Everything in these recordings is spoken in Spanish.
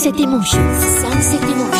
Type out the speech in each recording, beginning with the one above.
Sunset Emotions. Sunset Emotions.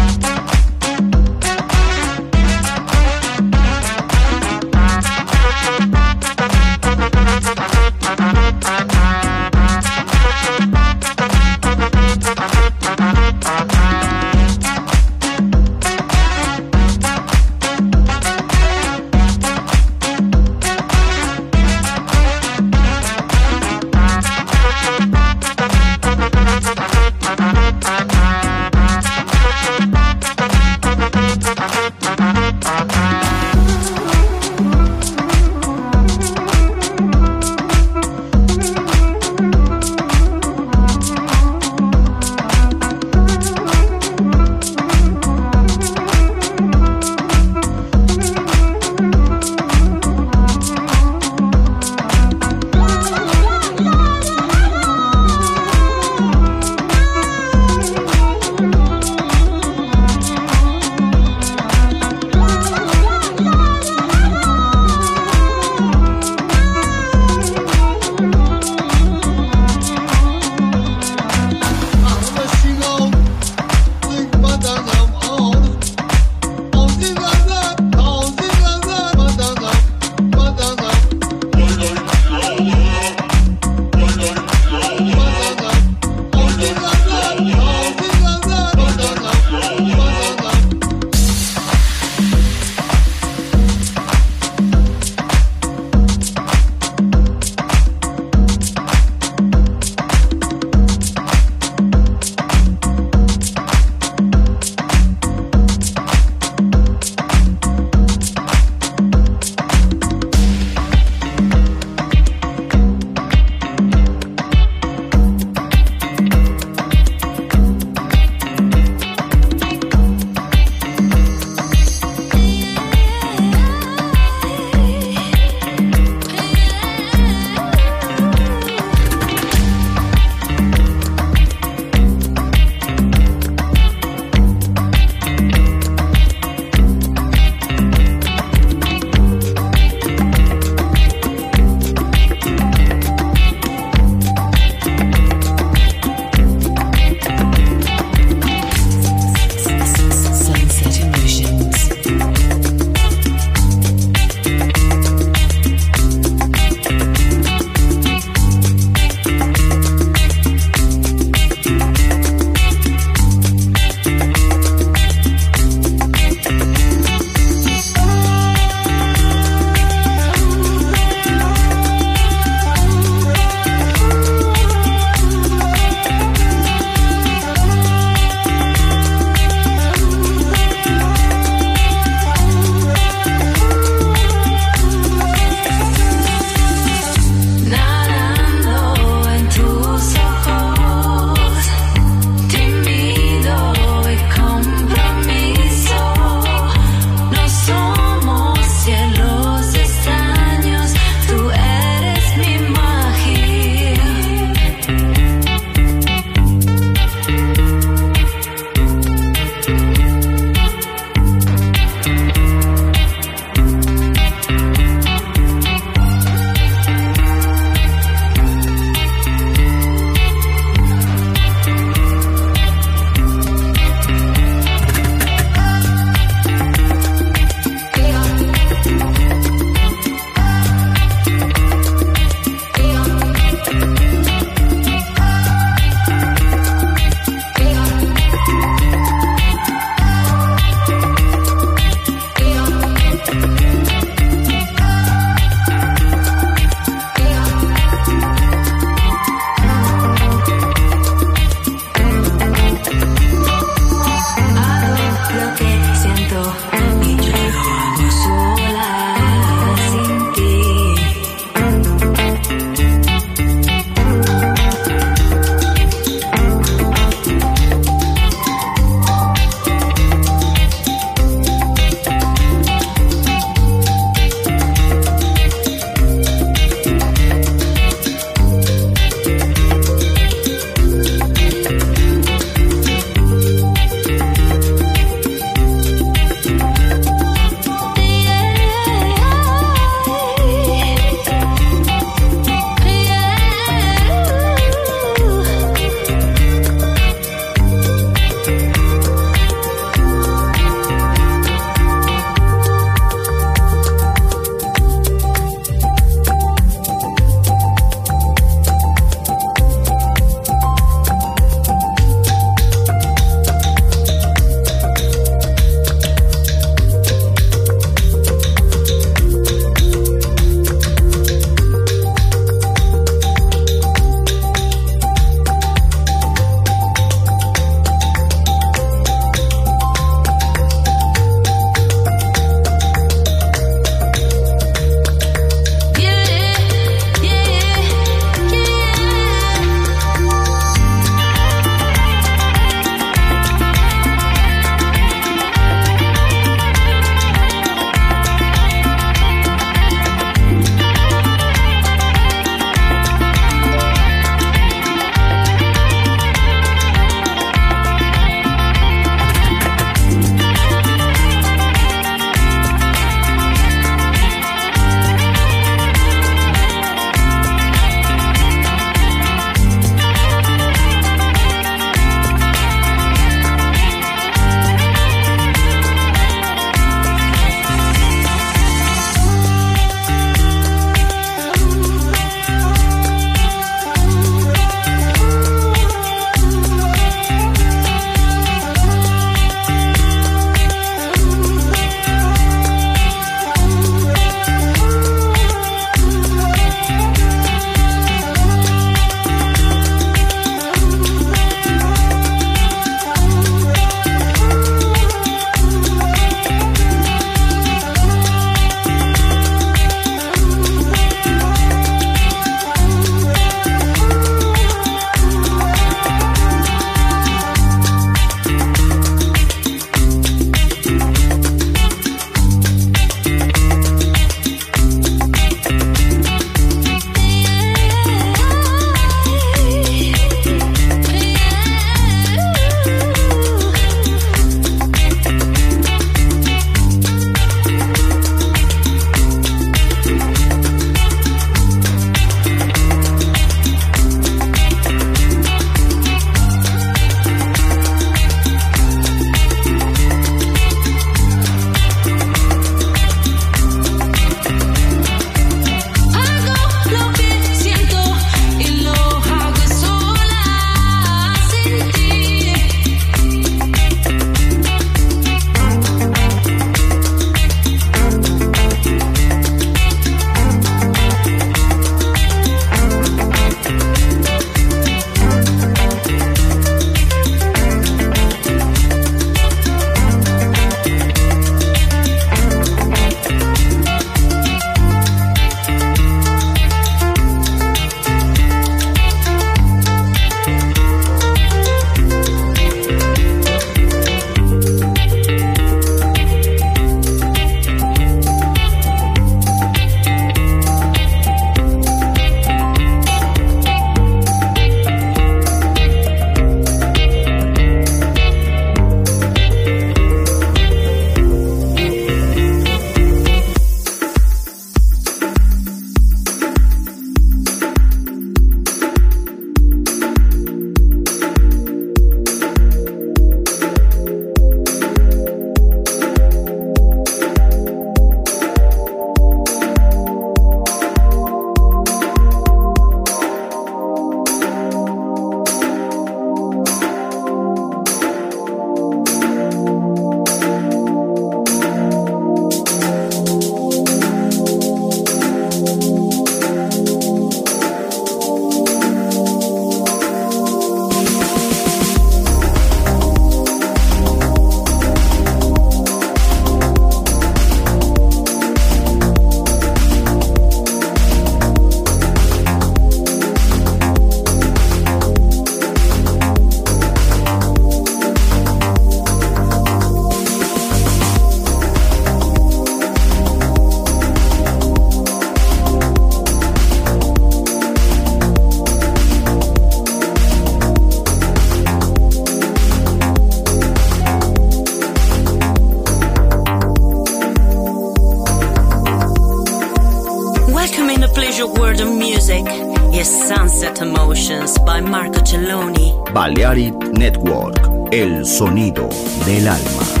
Emotions by Marco Celloni. Balearic Network, el sonido del alma.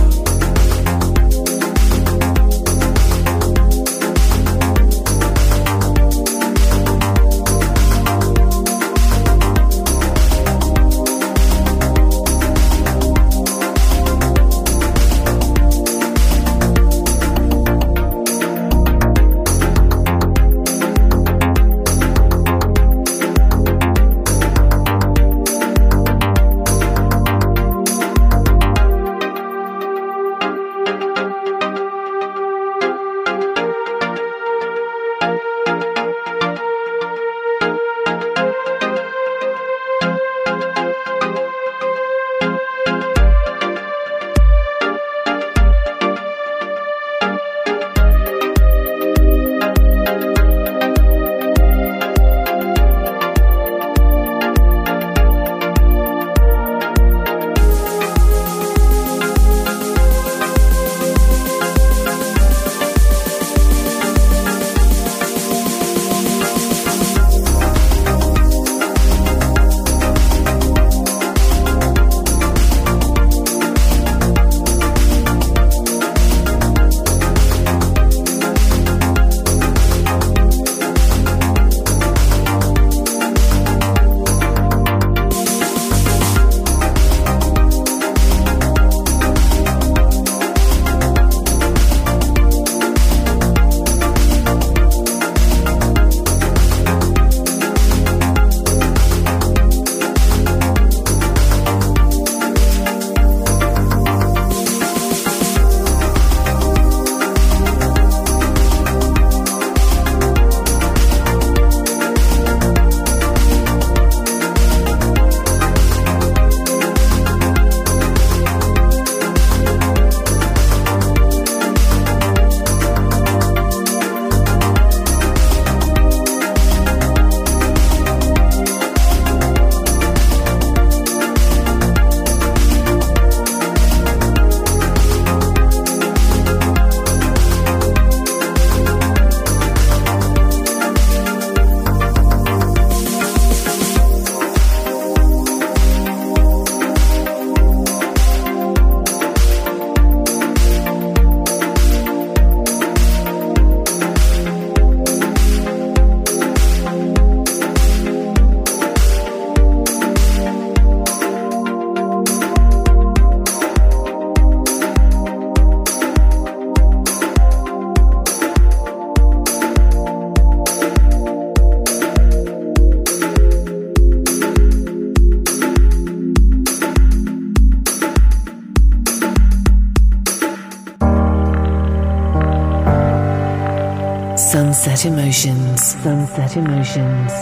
Emotions. Sunset Emotions.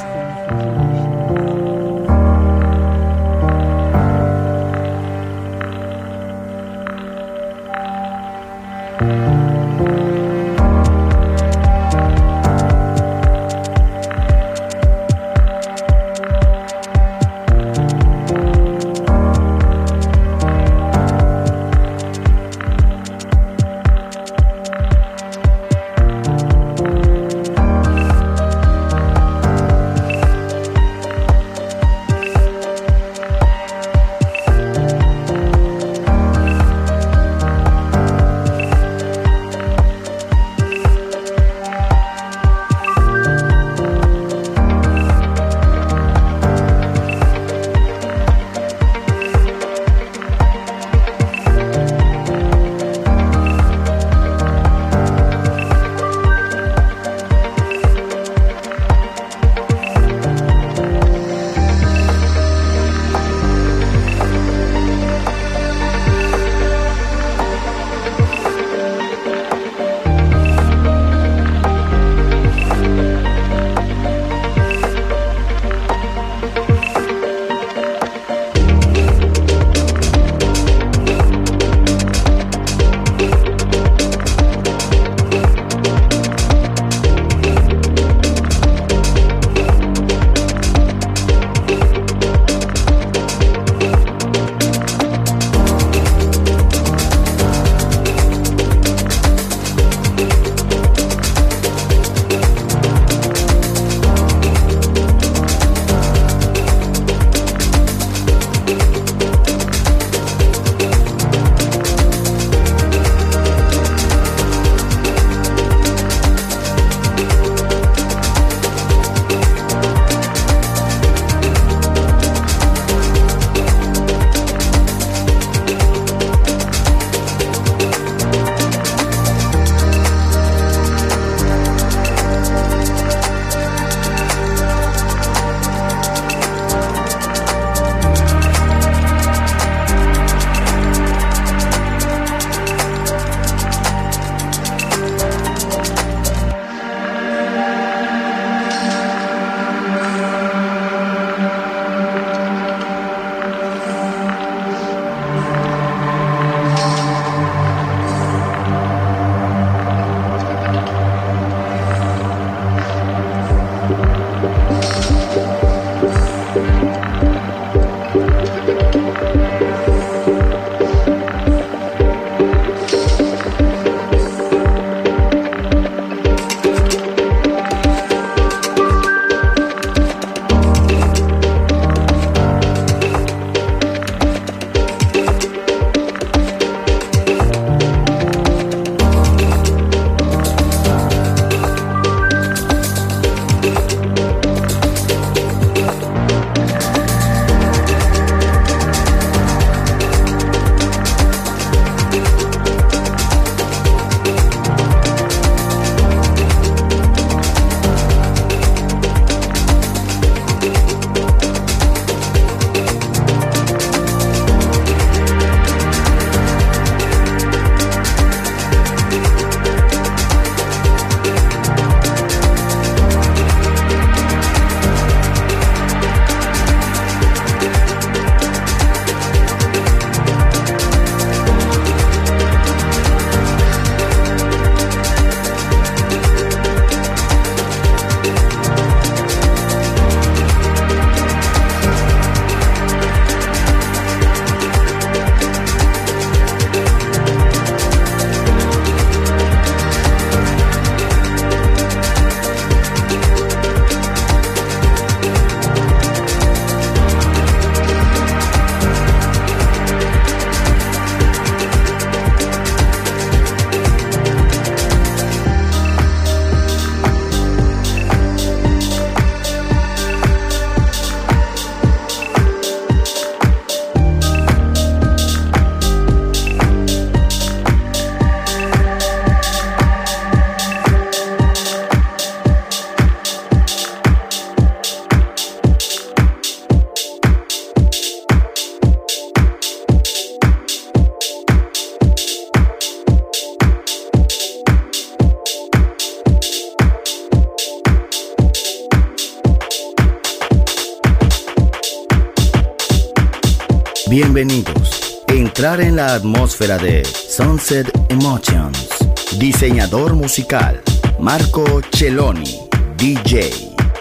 Atmósfera de Sunset Emotions. Diseñador musical Marco Celloni, DJ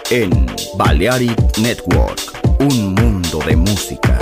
en Balearic Network. Un mundo de música.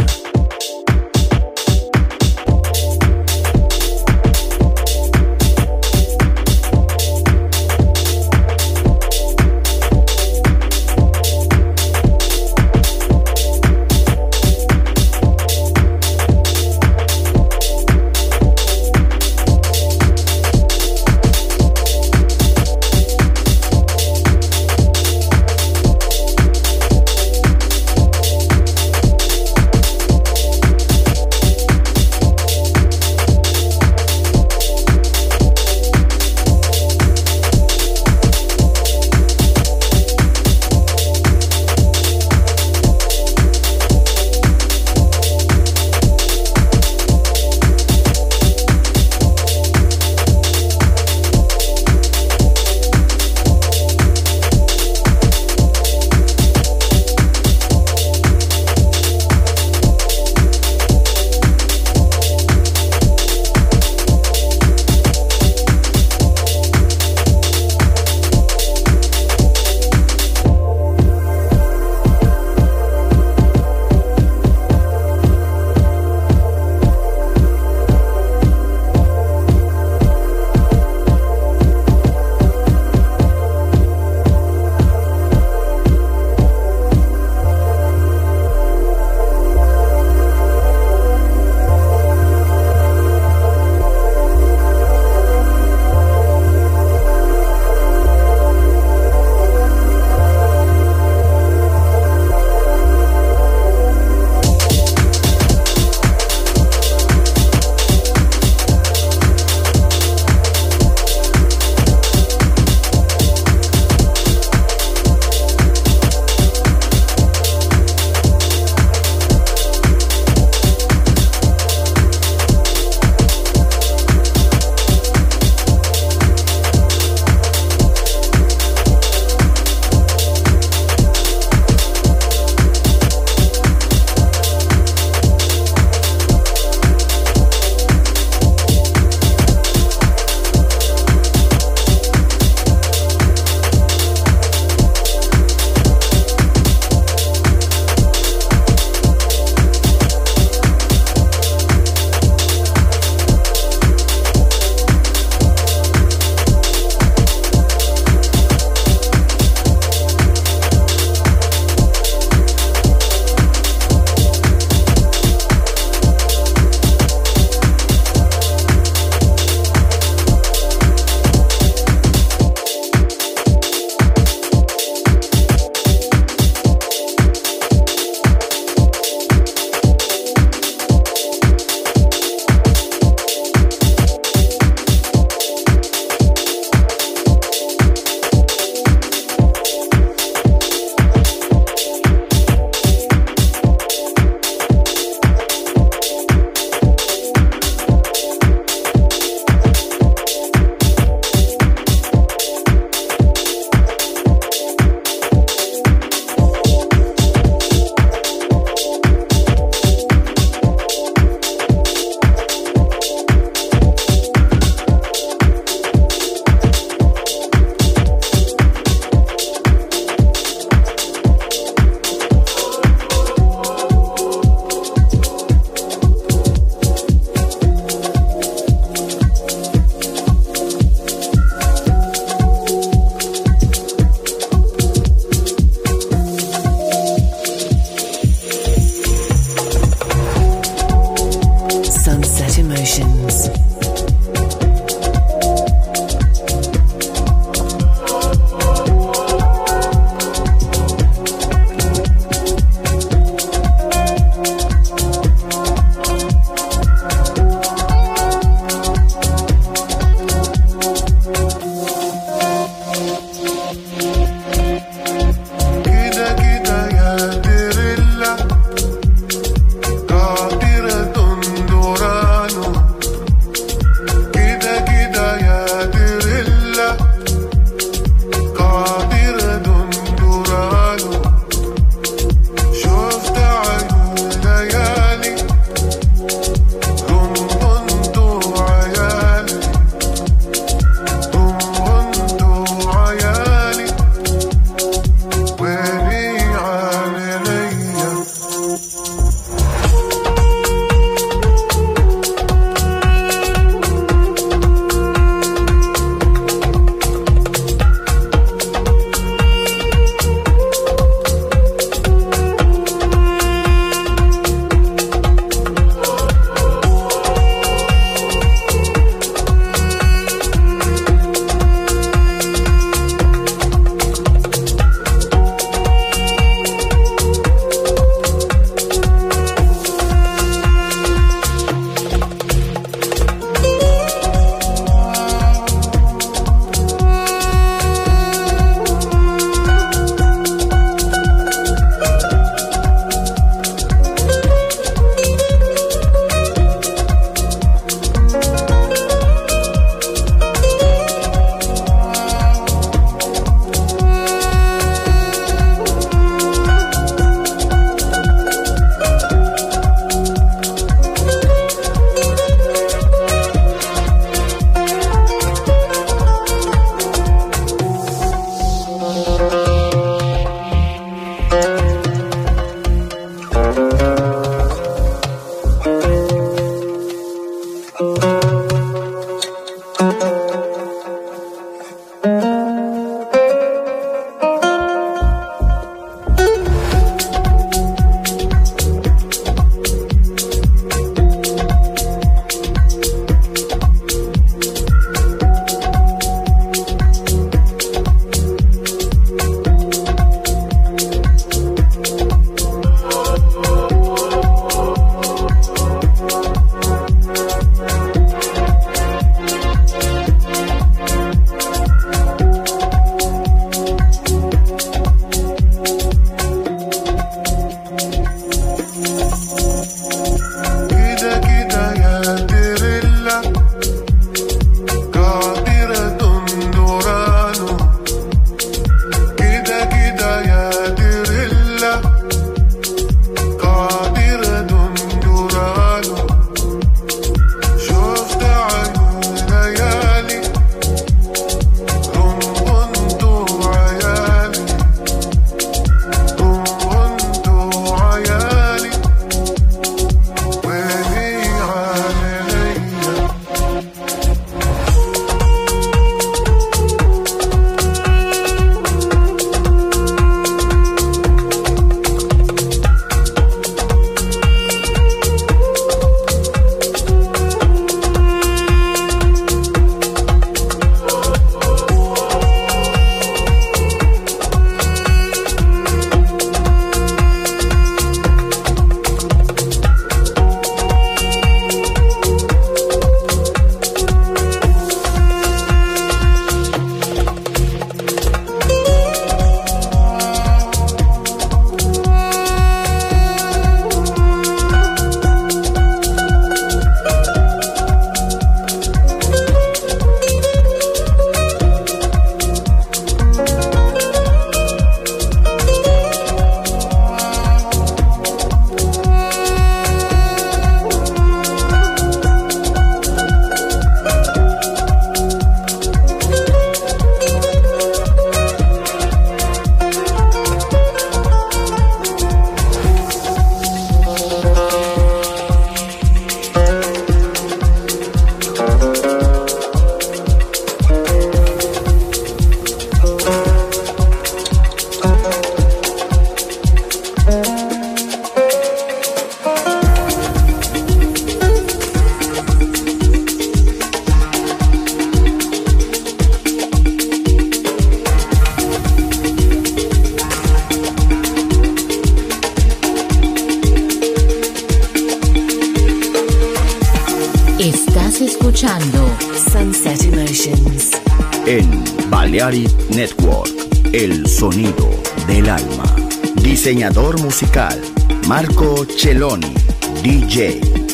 Marco Celloni, DJ.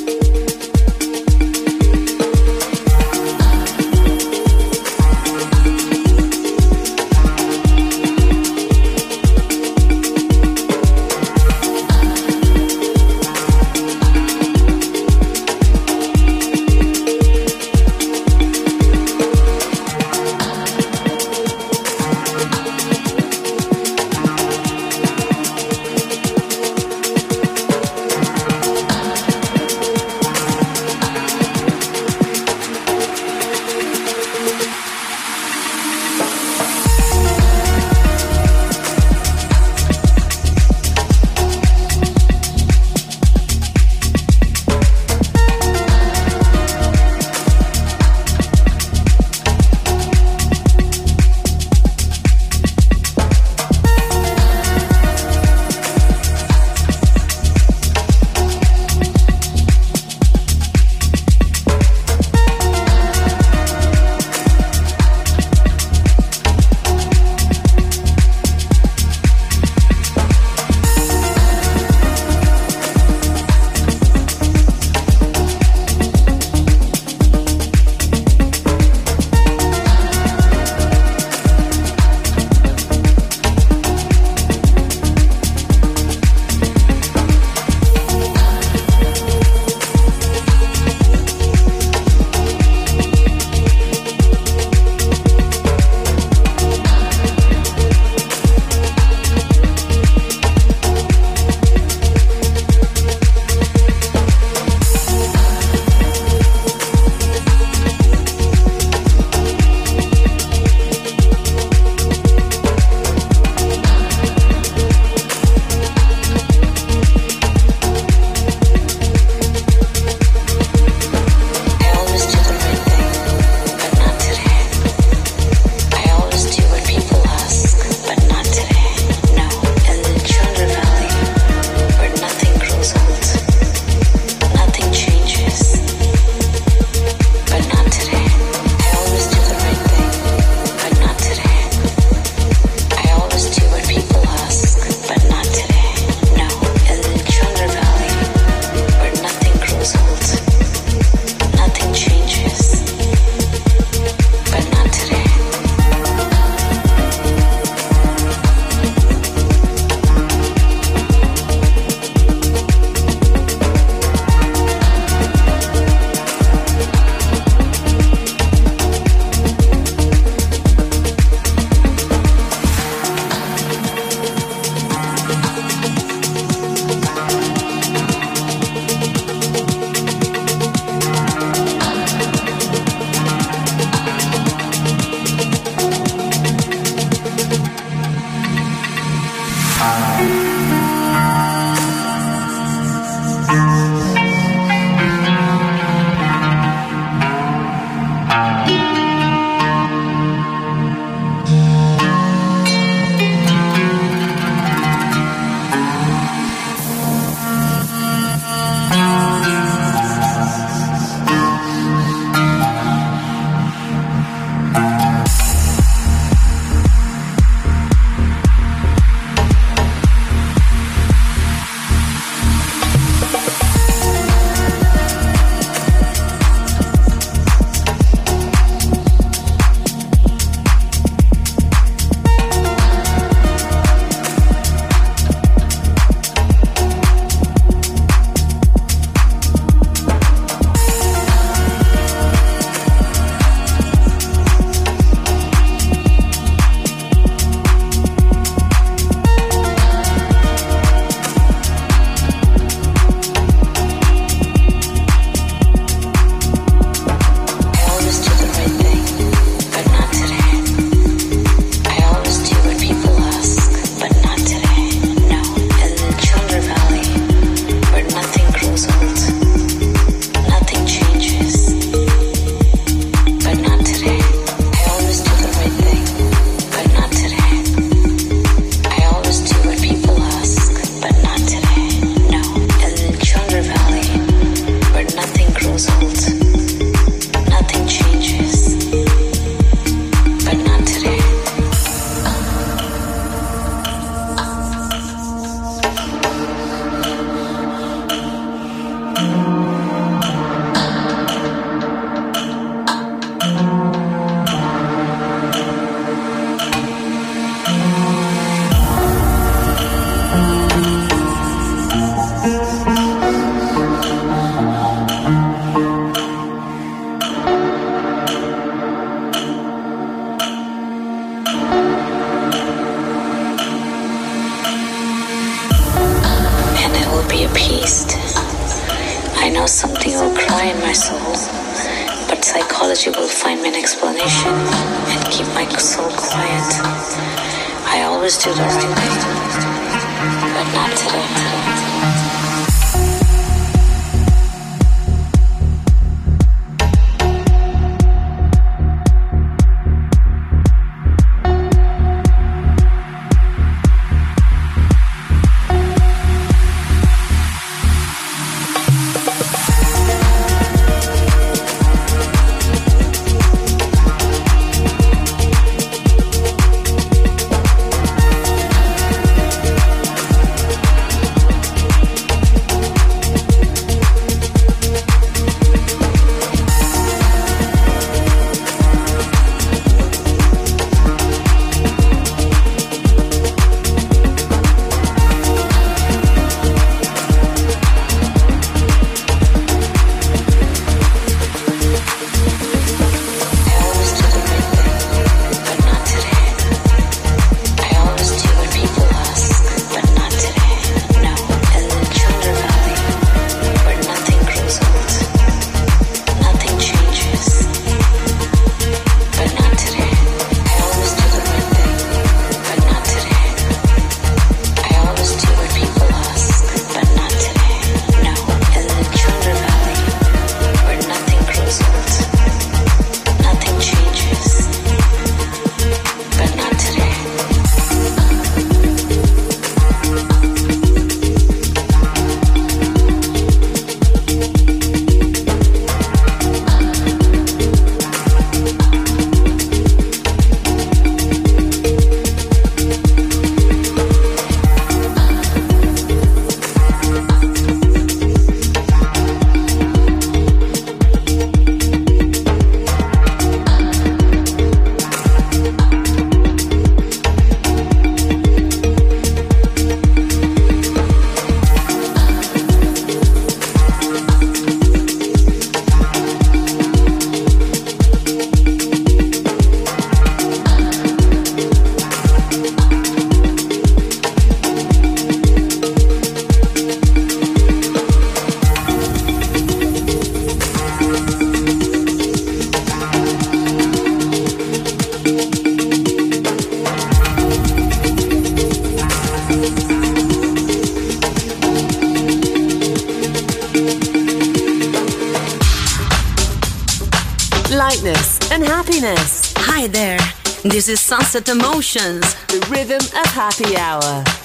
Is Sunset Emotions, the rhythm of happy hour.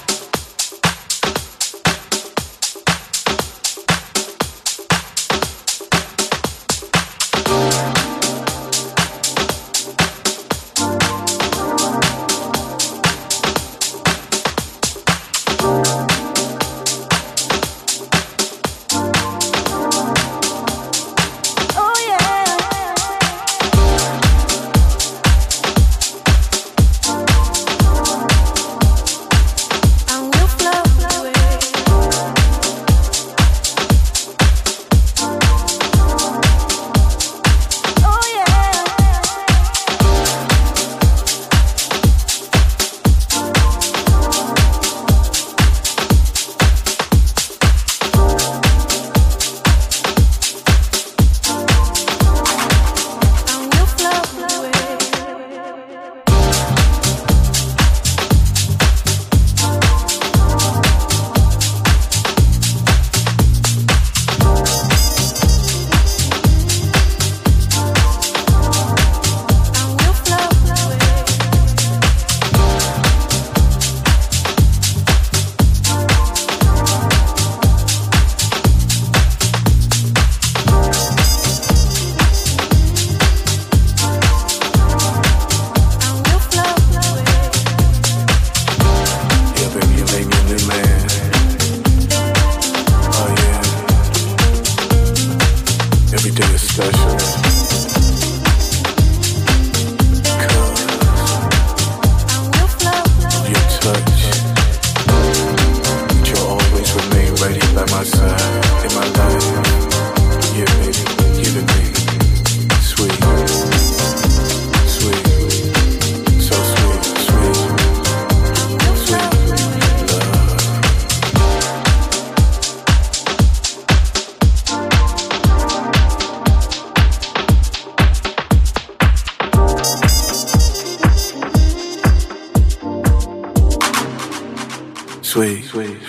sway, sway.